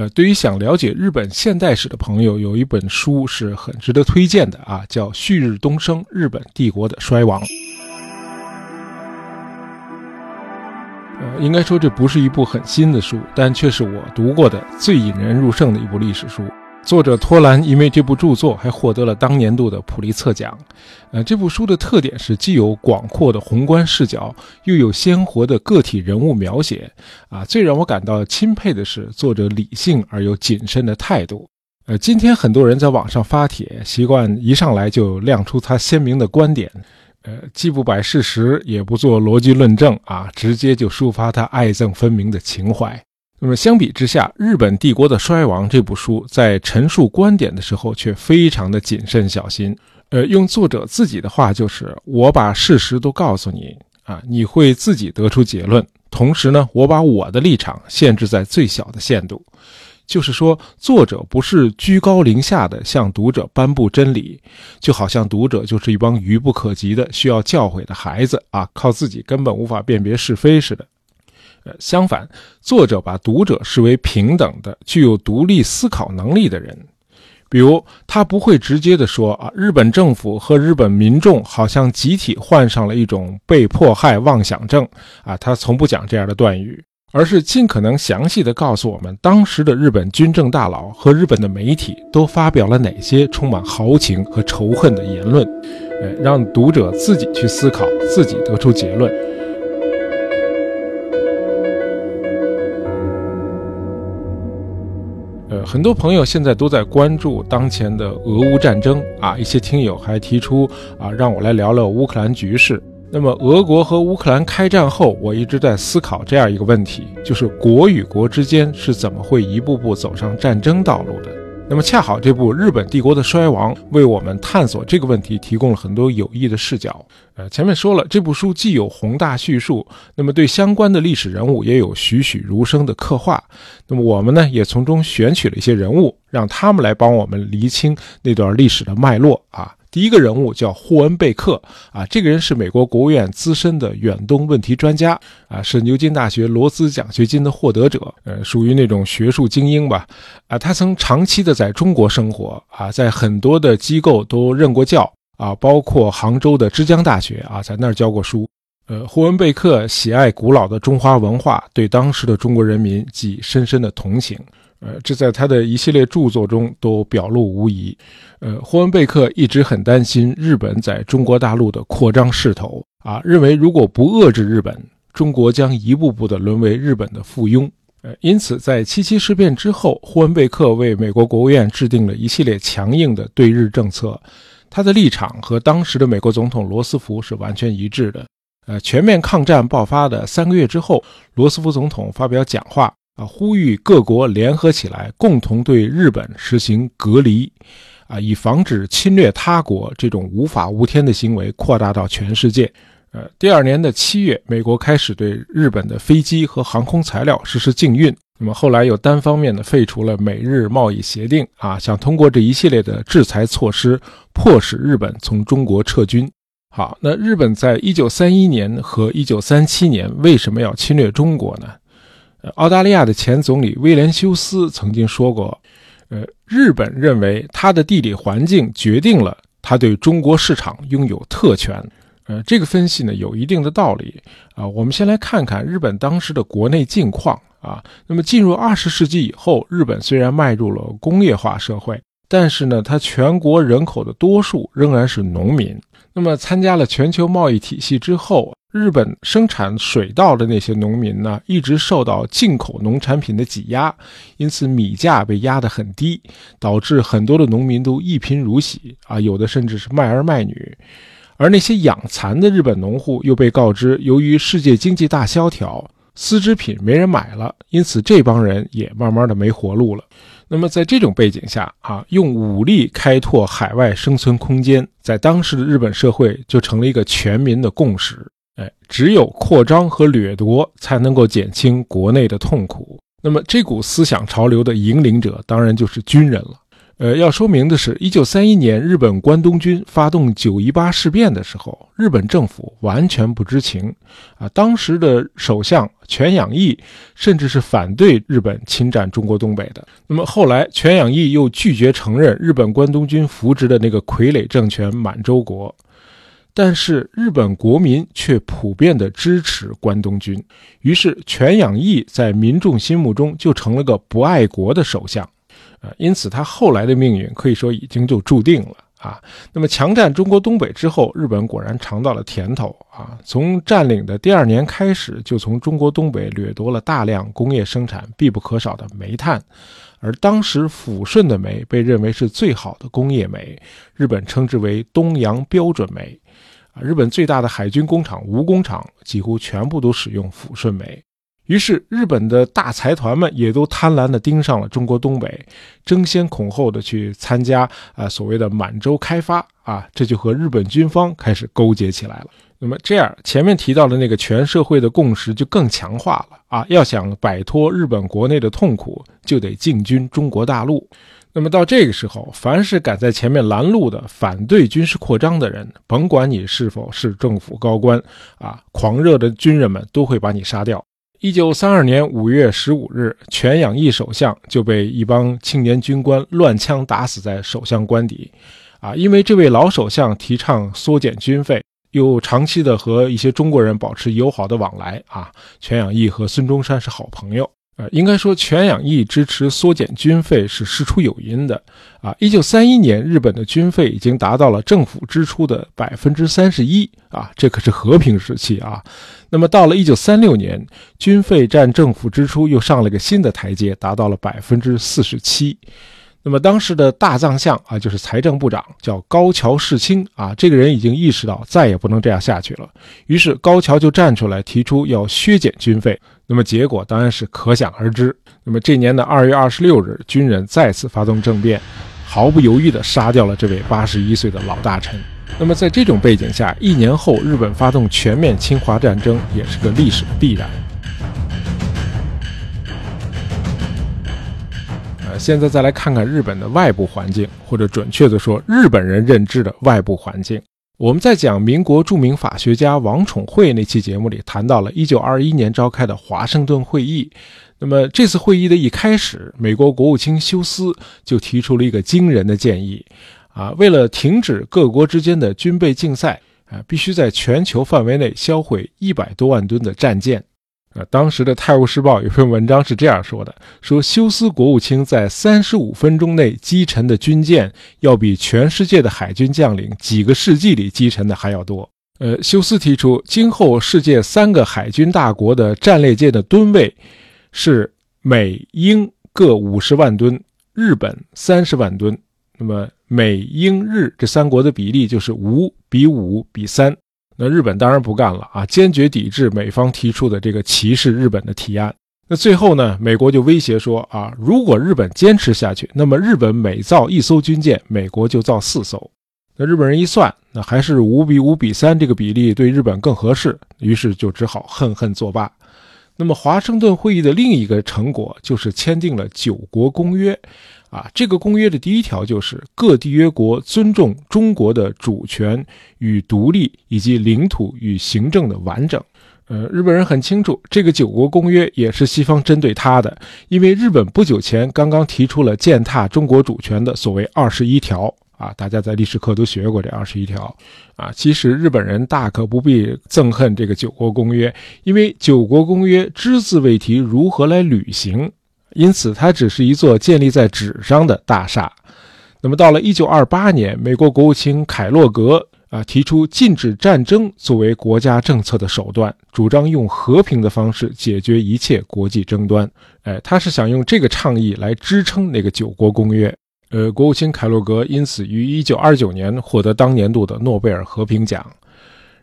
呃，对于想了解日本现代史的朋友，有一本书是很值得推荐的啊，叫《旭日东升：日本帝国的衰亡》。呃，应该说这不是一部很新的书，但却是我读过的最引人入胜的一部历史书。作者托兰因为这部著作还获得了当年度的普利策奖。呃，这部书的特点是既有广阔的宏观视角，又有鲜活的个体人物描写。啊，最让我感到钦佩的是作者理性而又谨慎的态度。呃，今天很多人在网上发帖，习惯一上来就亮出他鲜明的观点。呃，既不摆事实，也不做逻辑论证啊，直接就抒发他爱憎分明的情怀。那么相比之下，《日本帝国的衰亡》这部书在陈述观点的时候却非常的谨慎小心。呃，用作者自己的话就是：“我把事实都告诉你啊，你会自己得出结论。同时呢，我把我的立场限制在最小的限度。”就是说，作者不是居高临下的向读者颁布真理，就好像读者就是一帮愚不可及的需要教诲的孩子啊，靠自己根本无法辨别是非似的。相反，作者把读者视为平等的、具有独立思考能力的人。比如，他不会直接的说啊，日本政府和日本民众好像集体患上了一种被迫害妄想症啊，他从不讲这样的断语。而是尽可能详细地告诉我们，当时的日本军政大佬和日本的媒体都发表了哪些充满豪情和仇恨的言论，呃，让读者自己去思考，自己得出结论。很多朋友现在都在关注当前的俄乌战争啊，一些听友还提出啊，让我来聊聊乌克兰局势。那么，俄国和乌克兰开战后，我一直在思考这样一个问题：就是国与国之间是怎么会一步步走上战争道路的？那么，恰好这部《日本帝国的衰亡》为我们探索这个问题提供了很多有益的视角。呃，前面说了，这部书既有宏大叙述，那么对相关的历史人物也有栩栩如生的刻画。那么，我们呢，也从中选取了一些人物，让他们来帮我们厘清那段历史的脉络啊。第一个人物叫霍恩贝克啊，这个人是美国国务院资深的远东问题专家啊，是牛津大学罗斯奖学金的获得者，呃，属于那种学术精英吧。啊，他曾长期的在中国生活啊，在很多的机构都任过教啊，包括杭州的之江大学啊，在那儿教过书。呃，霍恩贝克喜爱古老的中华文化，对当时的中国人民寄深深的同情。呃，这在他的一系列著作中都表露无遗。呃，霍恩贝克一直很担心日本在中国大陆的扩张势头啊，认为如果不遏制日本，中国将一步步的沦为日本的附庸。呃，因此在七七事变之后，霍恩贝克为美国国务院制定了一系列强硬的对日政策，他的立场和当时的美国总统罗斯福是完全一致的。呃，全面抗战爆发的三个月之后，罗斯福总统发表讲话。啊，呼吁各国联合起来，共同对日本实行隔离，啊，以防止侵略他国这种无法无天的行为扩大到全世界。呃，第二年的七月，美国开始对日本的飞机和航空材料实施禁运。那么后来又单方面的废除了美日贸易协定，啊，想通过这一系列的制裁措施，迫使日本从中国撤军。好，那日本在一九三一年和一九三七年为什么要侵略中国呢？澳大利亚的前总理威廉修斯曾经说过：“呃，日本认为它的地理环境决定了它对中国市场拥有特权。”呃，这个分析呢有一定的道理啊。我们先来看看日本当时的国内境况啊。那么进入二十世纪以后，日本虽然迈入了工业化社会，但是呢，它全国人口的多数仍然是农民。那么参加了全球贸易体系之后。日本生产水稻的那些农民呢，一直受到进口农产品的挤压，因此米价被压得很低，导致很多的农民都一贫如洗啊，有的甚至是卖儿卖女。而那些养蚕的日本农户又被告知，由于世界经济大萧条，丝织品没人买了，因此这帮人也慢慢的没活路了。那么在这种背景下啊，用武力开拓海外生存空间，在当时的日本社会就成了一个全民的共识。哎，只有扩张和掠夺才能够减轻国内的痛苦。那么，这股思想潮流的引领者当然就是军人了。呃，要说明的是，一九三一年日本关东军发动九一八事变的时候，日本政府完全不知情。啊，当时的首相全养义甚至是反对日本侵占中国东北的。那么后来，全养义又拒绝承认日本关东军扶植的那个傀儡政权满洲国。但是日本国民却普遍的支持关东军，于是全养义在民众心目中就成了个不爱国的首相。啊，因此他后来的命运可以说已经就注定了啊。那么强占中国东北之后，日本果然尝到了甜头啊。从占领的第二年开始，就从中国东北掠夺了大量工业生产必不可少的煤炭，而当时抚顺的煤被认为是最好的工业煤，日本称之为东洋标准煤。啊，日本最大的海军工厂吴工厂几乎全部都使用抚顺煤。于是，日本的大财团们也都贪婪地盯上了中国东北，争先恐后地去参加啊所谓的满洲开发啊，这就和日本军方开始勾结起来了。那么这样，前面提到的那个全社会的共识就更强化了啊！要想摆脱日本国内的痛苦，就得进军中国大陆。那么到这个时候，凡是敢在前面拦路的、反对军事扩张的人，甭管你是否是政府高官啊，狂热的军人们都会把你杀掉。一九三二年五月十五日，全养义首相就被一帮青年军官乱枪打死在首相官邸。啊，因为这位老首相提倡缩减军费，又长期的和一些中国人保持友好的往来。啊，全养义和孙中山是好朋友。呃，应该说，全养义支持缩减军费是事出有因的啊。一九三一年，日本的军费已经达到了政府支出的百分之三十一啊，这可是和平时期啊。那么到了一九三六年，军费占政府支出又上了个新的台阶，达到了百分之四十七。那么当时的大藏相啊，就是财政部长，叫高桥世清啊，这个人已经意识到再也不能这样下去了，于是高桥就站出来提出要削减军费。那么结果当然是可想而知。那么这年的二月二十六日，军人再次发动政变，毫不犹豫地杀掉了这位八十一岁的老大臣。那么在这种背景下，一年后日本发动全面侵华战争也是个历史必然。现在再来看看日本的外部环境，或者准确的说，日本人认知的外部环境。我们在讲民国著名法学家王宠惠那期节目里谈到了1921年召开的华盛顿会议。那么这次会议的一开始，美国国务卿休斯就提出了一个惊人的建议，啊，为了停止各国之间的军备竞赛，啊，必须在全球范围内销毁一百多万吨的战舰。啊，当时的《泰晤士报》有篇文章是这样说的：说休斯国务卿在三十五分钟内击沉的军舰，要比全世界的海军将领几个世纪里击沉的还要多。呃，休斯提出，今后世界三个海军大国的战列舰的吨位是美英各五十万吨，日本三十万吨。那么美英日这三国的比例就是五比五比三。那日本当然不干了啊，坚决抵制美方提出的这个歧视日本的提案。那最后呢，美国就威胁说啊，如果日本坚持下去，那么日本每造一艘军舰，美国就造四艘。那日本人一算，那还是五比五比三这个比例对日本更合适，于是就只好恨恨作罢。那么华盛顿会议的另一个成果就是签订了九国公约。啊，这个公约的第一条就是各缔约国尊重中国的主权与独立，以及领土与行政的完整。呃，日本人很清楚，这个九国公约也是西方针对他的，因为日本不久前刚刚提出了践踏中国主权的所谓二十一条。啊，大家在历史课都学过这二十一条。啊，其实日本人大可不必憎恨这个九国公约，因为九国公约只字未提如何来履行。因此，它只是一座建立在纸上的大厦。那么，到了1928年，美国国务卿凯洛格啊提出禁止战争作为国家政策的手段，主张用和平的方式解决一切国际争端。哎，他是想用这个倡议来支撑那个九国公约。呃，国务卿凯洛格因此于1929年获得当年度的诺贝尔和平奖。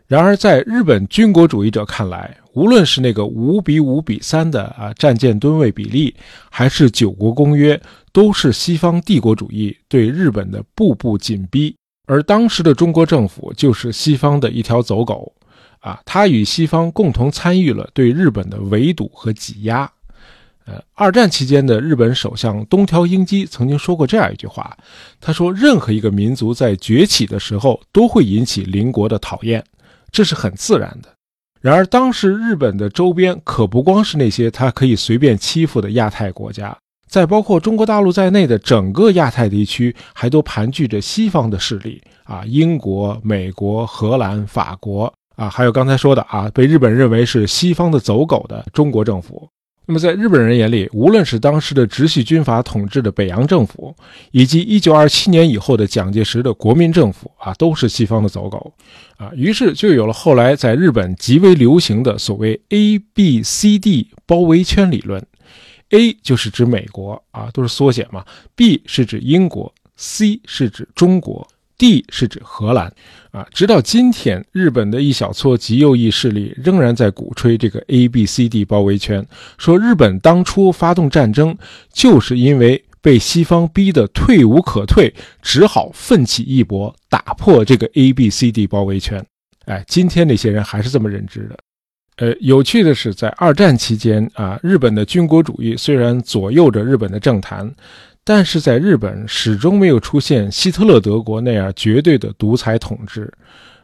然而，在日本军国主义者看来，无论是那个五比五比三的啊战舰吨位比例，还是九国公约，都是西方帝国主义对日本的步步紧逼。而当时的中国政府就是西方的一条走狗，啊，他与西方共同参与了对日本的围堵和挤压。呃，二战期间的日本首相东条英机曾经说过这样一句话，他说：“任何一个民族在崛起的时候，都会引起邻国的讨厌，这是很自然的。”然而，当时日本的周边可不光是那些他可以随便欺负的亚太国家，在包括中国大陆在内的整个亚太地区，还都盘踞着西方的势力啊，英国、美国、荷兰、法国啊，还有刚才说的啊，被日本认为是西方的走狗的中国政府。那么，在日本人眼里，无论是当时的直系军阀统治的北洋政府，以及1927年以后的蒋介石的国民政府啊，都是西方的走狗啊。于是就有了后来在日本极为流行的所谓 A B C D 包围圈理论。A 就是指美国啊，都是缩写嘛；B 是指英国；C 是指中国。D 是指荷兰，啊，直到今天，日本的一小撮极右翼势力仍然在鼓吹这个 A B C D 包围圈，说日本当初发动战争就是因为被西方逼得退无可退，只好奋起一搏，打破这个 A B C D 包围圈。哎，今天那些人还是这么认知的。呃，有趣的是，在二战期间啊，日本的军国主义虽然左右着日本的政坛。但是在日本始终没有出现希特勒德国那样绝对的独裁统治，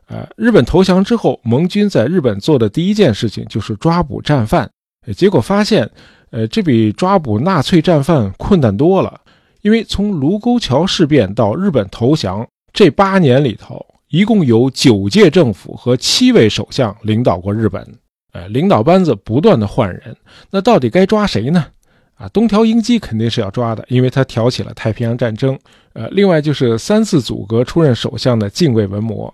呃，日本投降之后，盟军在日本做的第一件事情就是抓捕战犯，结果发现，呃，这比抓捕纳粹战犯困难多了，因为从卢沟桥事变到日本投降这八年里头，一共有九届政府和七位首相领导过日本，呃，领导班子不断的换人，那到底该抓谁呢？啊，东条英机肯定是要抓的，因为他挑起了太平洋战争。呃，另外就是三次阻隔出任首相的近卫文磨。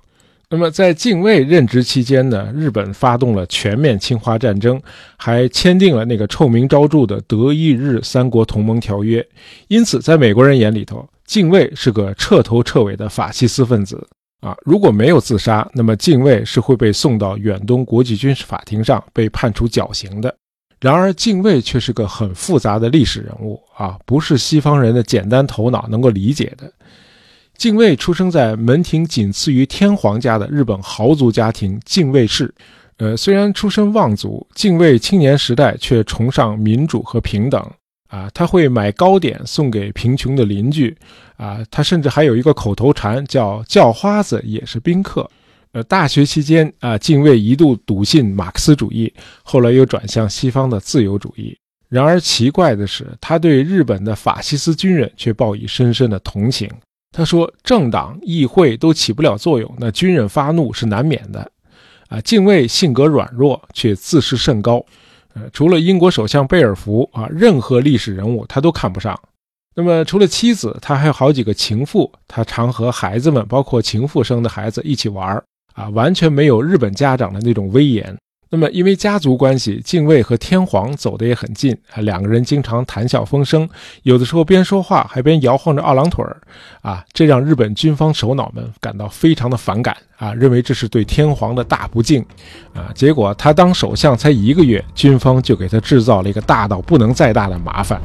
那么在近卫任职期间呢，日本发动了全面侵华战争，还签订了那个臭名昭著的德意日三国同盟条约。因此，在美国人眼里头，近卫是个彻头彻尾的法西斯分子。啊，如果没有自杀，那么近卫是会被送到远东国际军事法庭上被判处绞刑的。然而，敬畏却是个很复杂的历史人物啊，不是西方人的简单头脑能够理解的。敬畏出生在门庭仅次于天皇家的日本豪族家庭敬畏氏，呃，虽然出身望族，敬畏青年时代却崇尚民主和平等啊。他会买糕点送给贫穷的邻居啊，他甚至还有一个口头禅叫“叫花子也是宾客”。呃，大学期间啊，敬畏一度笃信马克思主义，后来又转向西方的自由主义。然而奇怪的是，他对日本的法西斯军人却报以深深的同情。他说：“政党、议会都起不了作用，那军人发怒是难免的。”啊，敬畏性格软弱，却自视甚高。呃，除了英国首相贝尔福啊，任何历史人物他都看不上。那么，除了妻子，他还有好几个情妇，他常和孩子们，包括情妇生的孩子一起玩。啊，完全没有日本家长的那种威严。那么，因为家族关系，敬畏和天皇走得也很近啊，两个人经常谈笑风生，有的时候边说话还边摇晃着二郎腿儿啊，这让日本军方首脑们感到非常的反感啊，认为这是对天皇的大不敬啊。结果他当首相才一个月，军方就给他制造了一个大到不能再大的麻烦。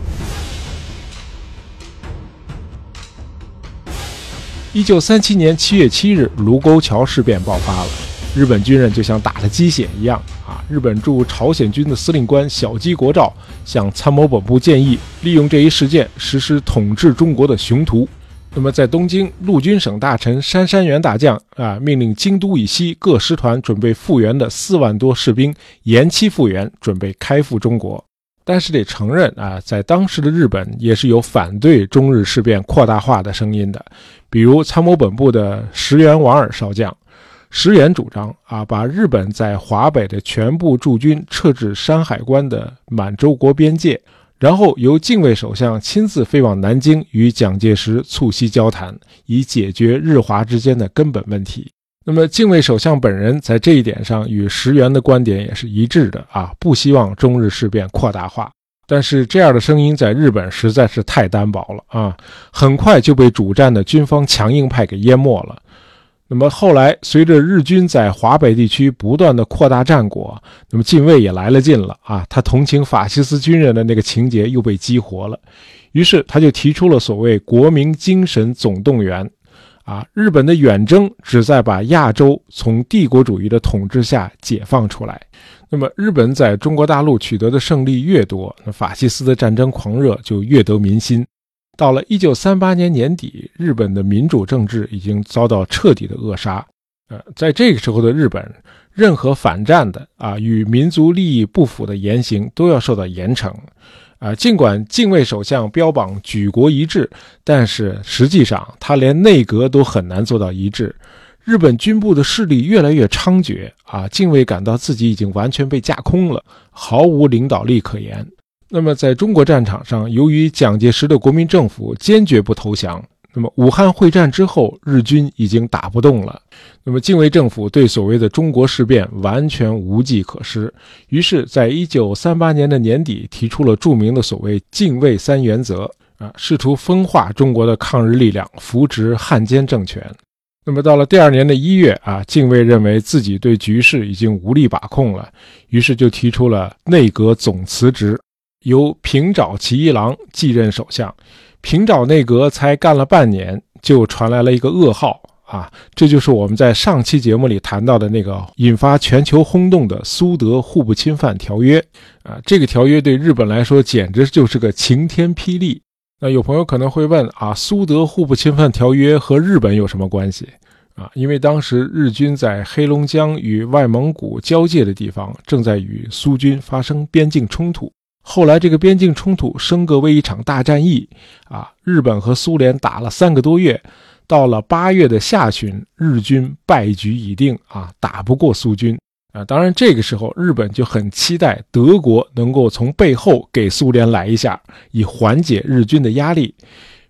一九三七年七月七日，卢沟桥事变爆发了。日本军人就像打了鸡血一样啊！日本驻朝鲜军的司令官小矶国照向参谋本部建议，利用这一事件实施统治中国的雄图。那么，在东京，陆军省大臣杉山元大将啊，命令京都以西各师团准备复员的四万多士兵延期复员，准备开赴中国。但是得承认啊，在当时的日本也是有反对中日事变扩大化的声音的，比如参谋本部的石原莞尔少将，石原主张啊，把日本在华北的全部驻军撤至山海关的满洲国边界，然后由近卫首相亲自飞往南京与蒋介石促膝交谈，以解决日华之间的根本问题。那么，敬卫首相本人在这一点上与石原的观点也是一致的啊，不希望中日事变扩大化。但是，这样的声音在日本实在是太单薄了啊，很快就被主战的军方强硬派给淹没了。那么后来，随着日军在华北地区不断的扩大战果，那么敬卫也来了劲了啊，他同情法西斯军人的那个情节又被激活了，于是他就提出了所谓国民精神总动员。啊，日本的远征旨在把亚洲从帝国主义的统治下解放出来。那么日本在中国大陆取得的胜利越多，那法西斯的战争狂热就越得民心。到了一九三八年年底，日本的民主政治已经遭到彻底的扼杀。呃，在这个时候的日本，任何反战的啊与民族利益不符的言行都要受到严惩。啊，尽管近卫首相标榜举国一致，但是实际上他连内阁都很难做到一致。日本军部的势力越来越猖獗啊，近卫感到自己已经完全被架空了，毫无领导力可言。那么，在中国战场上，由于蒋介石的国民政府坚决不投降，那么武汉会战之后，日军已经打不动了。那么，近卫政府对所谓的中国事变完全无计可施，于是，在一九三八年的年底，提出了著名的所谓“近卫三原则”啊，试图分化中国的抗日力量，扶植汉奸政权。那么，到了第二年的一月啊，近卫认为自己对局势已经无力把控了，于是就提出了内阁总辞职。由平沼齐一郎继任首相，平沼内阁才干了半年，就传来了一个噩耗啊！这就是我们在上期节目里谈到的那个引发全球轰动的苏德互不侵犯条约啊！这个条约对日本来说简直就是个晴天霹雳。那有朋友可能会问啊，苏德互不侵犯条约和日本有什么关系啊？因为当时日军在黑龙江与外蒙古交界的地方正在与苏军发生边境冲突。后来，这个边境冲突升格为一场大战役，啊，日本和苏联打了三个多月，到了八月的下旬，日军败局已定，啊，打不过苏军，啊，当然这个时候日本就很期待德国能够从背后给苏联来一下，以缓解日军的压力，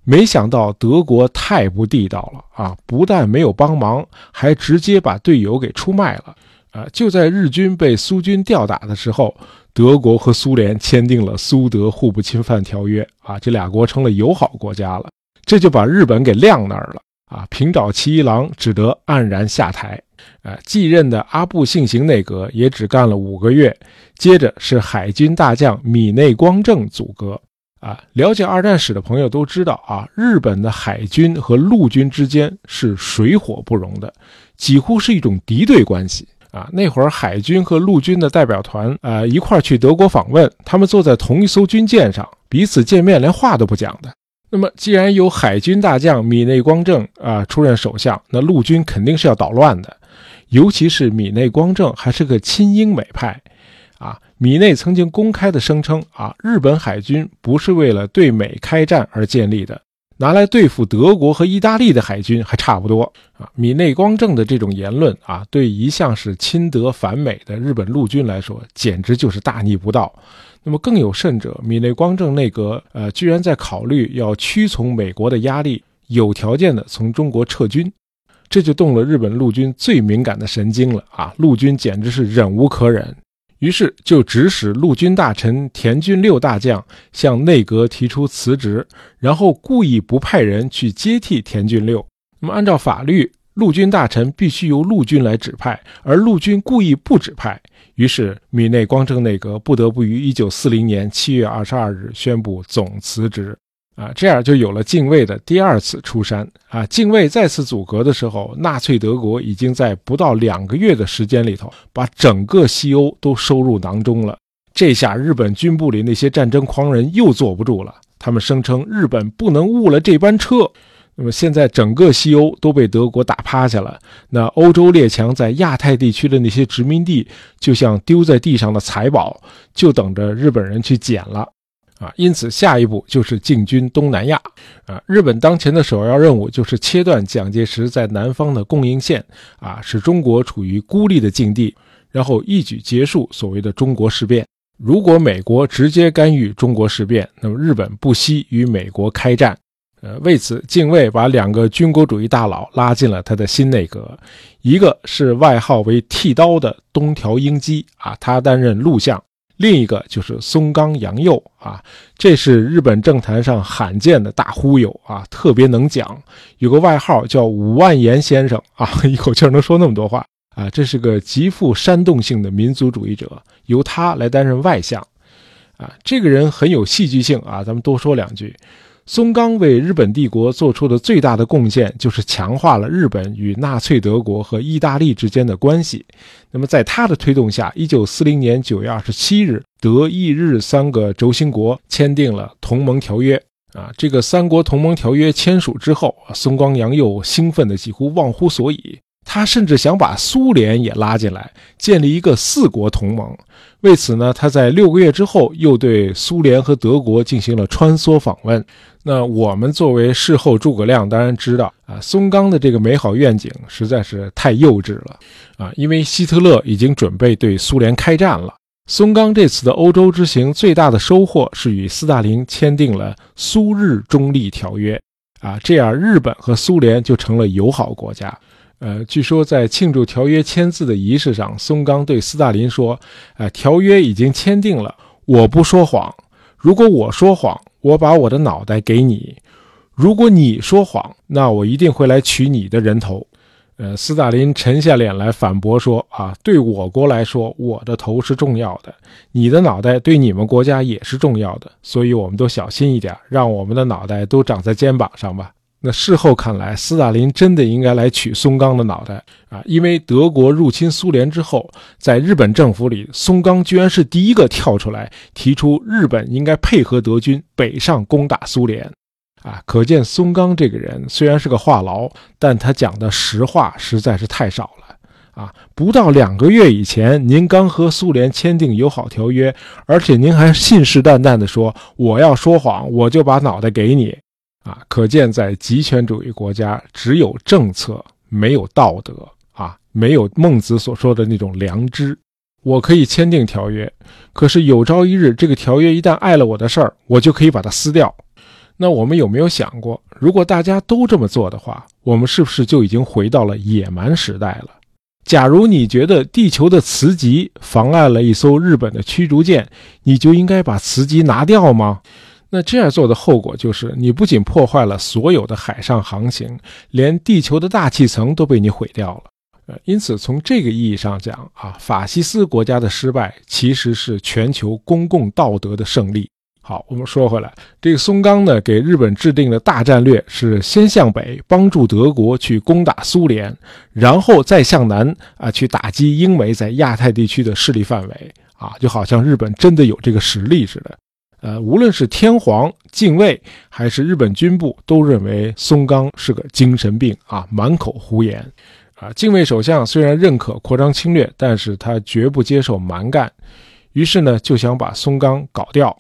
没想到德国太不地道了，啊，不但没有帮忙，还直接把队友给出卖了，啊，就在日军被苏军吊打的时候。德国和苏联签订了苏德互不侵犯条约啊，这俩国成了友好国家了，这就把日本给晾那儿了啊。平沼七一郎只得黯然下台，啊，继任的阿部信行内阁也只干了五个月，接着是海军大将米内光政组阁啊。了解二战史的朋友都知道啊，日本的海军和陆军之间是水火不容的，几乎是一种敌对关系。啊，那会儿海军和陆军的代表团啊一块去德国访问，他们坐在同一艘军舰上，彼此见面连话都不讲的。那么，既然有海军大将米内光政啊出任首相，那陆军肯定是要捣乱的。尤其是米内光政还是个亲英美派，啊，米内曾经公开的声称啊，日本海军不是为了对美开战而建立的。拿来对付德国和意大利的海军还差不多啊！米内光政的这种言论啊，对一向是亲德反美的日本陆军来说，简直就是大逆不道。那么更有甚者，米内光政内阁呃，居然在考虑要屈从美国的压力，有条件的从中国撤军，这就动了日本陆军最敏感的神经了啊！陆军简直是忍无可忍。于是就指使陆军大臣田俊六大将向内阁提出辞职，然后故意不派人去接替田俊六。那么按照法律，陆军大臣必须由陆军来指派，而陆军故意不指派，于是米内光政内阁不得不于一九四零年七月二十二日宣布总辞职。啊，这样就有了近卫的第二次出山啊！近卫再次组阁的时候，纳粹德国已经在不到两个月的时间里头，把整个西欧都收入囊中了。这下日本军部里那些战争狂人又坐不住了，他们声称日本不能误了这班车。那么现在整个西欧都被德国打趴下了，那欧洲列强在亚太地区的那些殖民地，就像丢在地上的财宝，就等着日本人去捡了。啊，因此下一步就是进军东南亚。啊，日本当前的首要任务就是切断蒋介石在南方的供应线，啊，使中国处于孤立的境地，然后一举结束所谓的中国事变。如果美国直接干预中国事变，那么日本不惜与美国开战。呃，为此，敬卫把两个军国主义大佬拉进了他的新内阁，一个是外号为“剃刀”的东条英机，啊，他担任陆相。另一个就是松冈洋右啊，这是日本政坛上罕见的大忽悠啊，特别能讲，有个外号叫五万言先生啊，一口气能说那么多话。啊，这是个极富煽动性的民族主义者，由他来担任外相。啊，这个人很有戏剧性啊，咱们多说两句。松冈为日本帝国做出的最大的贡献，就是强化了日本与纳粹德国和意大利之间的关系。那么，在他的推动下，一九四零年九月二十七日，德意日三个轴心国签订了同盟条约。啊，这个三国同盟条约签署之后，松冈洋右兴奋的几乎忘乎所以。他甚至想把苏联也拉进来，建立一个四国同盟。为此呢，他在六个月之后又对苏联和德国进行了穿梭访问。那我们作为事后诸葛亮，当然知道啊，松冈的这个美好愿景实在是太幼稚了啊！因为希特勒已经准备对苏联开战了。松冈这次的欧洲之行最大的收获是与斯大林签订了苏日中立条约啊，这样日本和苏联就成了友好国家。呃，据说在庆祝条约签字的仪式上，松冈对斯大林说：“呃，条约已经签订了，我不说谎。如果我说谎，我把我的脑袋给你；如果你说谎，那我一定会来取你的人头。”呃，斯大林沉下脸来反驳说：“啊，对我国来说，我的头是重要的，你的脑袋对你们国家也是重要的，所以我们都小心一点，让我们的脑袋都长在肩膀上吧。”那事后看来，斯大林真的应该来取松冈的脑袋啊！因为德国入侵苏联之后，在日本政府里，松冈居然是第一个跳出来提出日本应该配合德军北上攻打苏联，啊，可见松冈这个人虽然是个话痨，但他讲的实话实在是太少了啊！不到两个月以前，您刚和苏联签订友好条约，而且您还信誓旦旦地说我要说谎，我就把脑袋给你。啊，可见在极权主义国家，只有政策，没有道德啊，没有孟子所说的那种良知。我可以签订条约，可是有朝一日，这个条约一旦碍了我的事儿，我就可以把它撕掉。那我们有没有想过，如果大家都这么做的话，我们是不是就已经回到了野蛮时代了？假如你觉得地球的磁极妨碍了一艘日本的驱逐舰，你就应该把磁极拿掉吗？那这样做的后果就是，你不仅破坏了所有的海上航行，连地球的大气层都被你毁掉了。呃，因此从这个意义上讲啊，法西斯国家的失败其实是全球公共道德的胜利。好，我们说回来，这个松冈呢给日本制定的大战略是先向北帮助德国去攻打苏联，然后再向南啊去打击英美在亚太地区的势力范围啊，就好像日本真的有这个实力似的。呃，无论是天皇、近卫还是日本军部，都认为松冈是个精神病啊，满口胡言。啊，近卫首相虽然认可扩张侵略，但是他绝不接受蛮干，于是呢就想把松冈搞掉，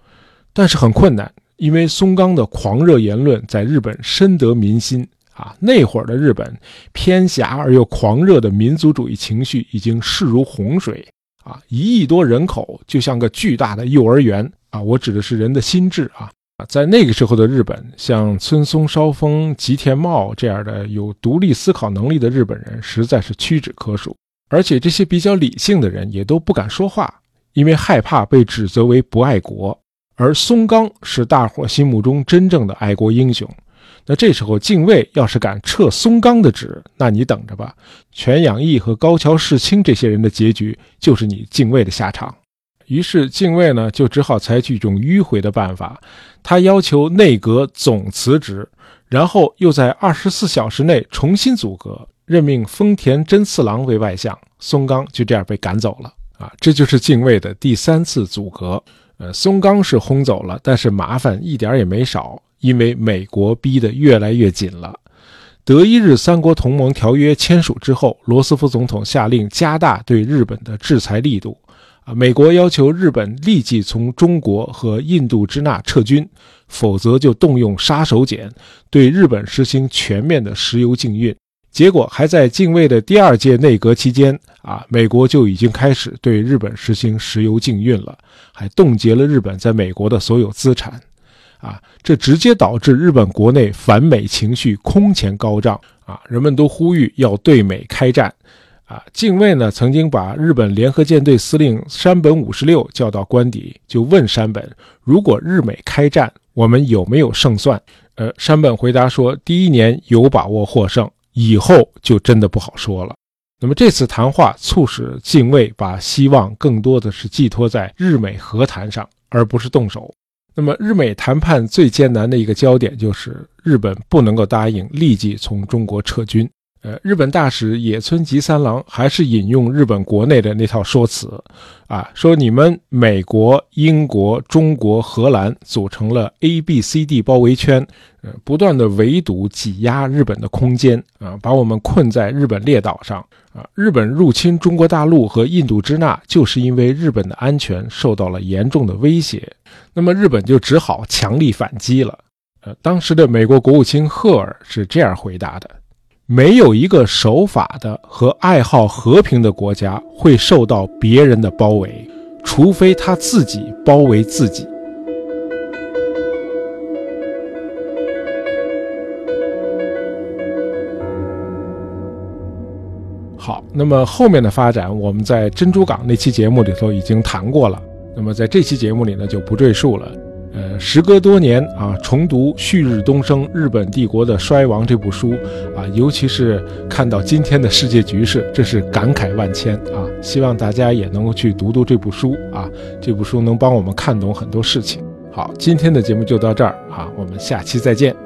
但是很困难，因为松冈的狂热言论在日本深得民心啊。那会儿的日本偏狭而又狂热的民族主义情绪已经势如洪水啊，一亿多人口就像个巨大的幼儿园。啊，我指的是人的心智啊！在那个时候的日本，像村松梢丰、吉田茂这样的有独立思考能力的日本人，实在是屈指可数。而且这些比较理性的人也都不敢说话，因为害怕被指责为不爱国。而松冈是大伙心目中真正的爱国英雄。那这时候，敬卫要是敢撤松冈的职，那你等着吧，全养义和高桥世清这些人的结局，就是你敬卫的下场。于是，敬卫呢就只好采取一种迂回的办法，他要求内阁总辞职，然后又在二十四小时内重新组阁，任命丰田真次郎为外相。松冈就这样被赶走了。啊，这就是敬卫的第三次组阁。呃，松冈是轰走了，但是麻烦一点也没少，因为美国逼得越来越紧了。德意日三国同盟条约签署之后，罗斯福总统下令加大对日本的制裁力度。啊，美国要求日本立即从中国和印度支那撤军，否则就动用杀手锏对日本实行全面的石油禁运。结果还在近卫的第二届内阁期间，啊，美国就已经开始对日本实行石油禁运了，还冻结了日本在美国的所有资产。啊，这直接导致日本国内反美情绪空前高涨。啊，人们都呼吁要对美开战。啊，近卫呢曾经把日本联合舰队司令山本五十六叫到官邸，就问山本：如果日美开战，我们有没有胜算？呃，山本回答说：第一年有把握获胜，以后就真的不好说了。那么这次谈话促使近卫把希望更多的是寄托在日美和谈上，而不是动手。那么日美谈判最艰难的一个焦点就是日本不能够答应立即从中国撤军。呃，日本大使野村吉三郎还是引用日本国内的那套说辞，啊，说你们美国、英国、中国、荷兰组成了 A、B、C、D 包围圈，呃，不断的围堵、挤压日本的空间，啊，把我们困在日本列岛上，啊，日本入侵中国大陆和印度支那，就是因为日本的安全受到了严重的威胁，那么日本就只好强力反击了。呃，当时的美国国务卿赫尔是这样回答的。没有一个守法的和爱好和平的国家会受到别人的包围，除非他自己包围自己。好，那么后面的发展，我们在珍珠港那期节目里头已经谈过了，那么在这期节目里呢，就不赘述了。呃，时隔多年啊，重读《旭日东升：日本帝国的衰亡》这部书啊，尤其是看到今天的世界局势，真是感慨万千啊！希望大家也能够去读读这部书啊，这部书能帮我们看懂很多事情。好，今天的节目就到这儿啊，我们下期再见。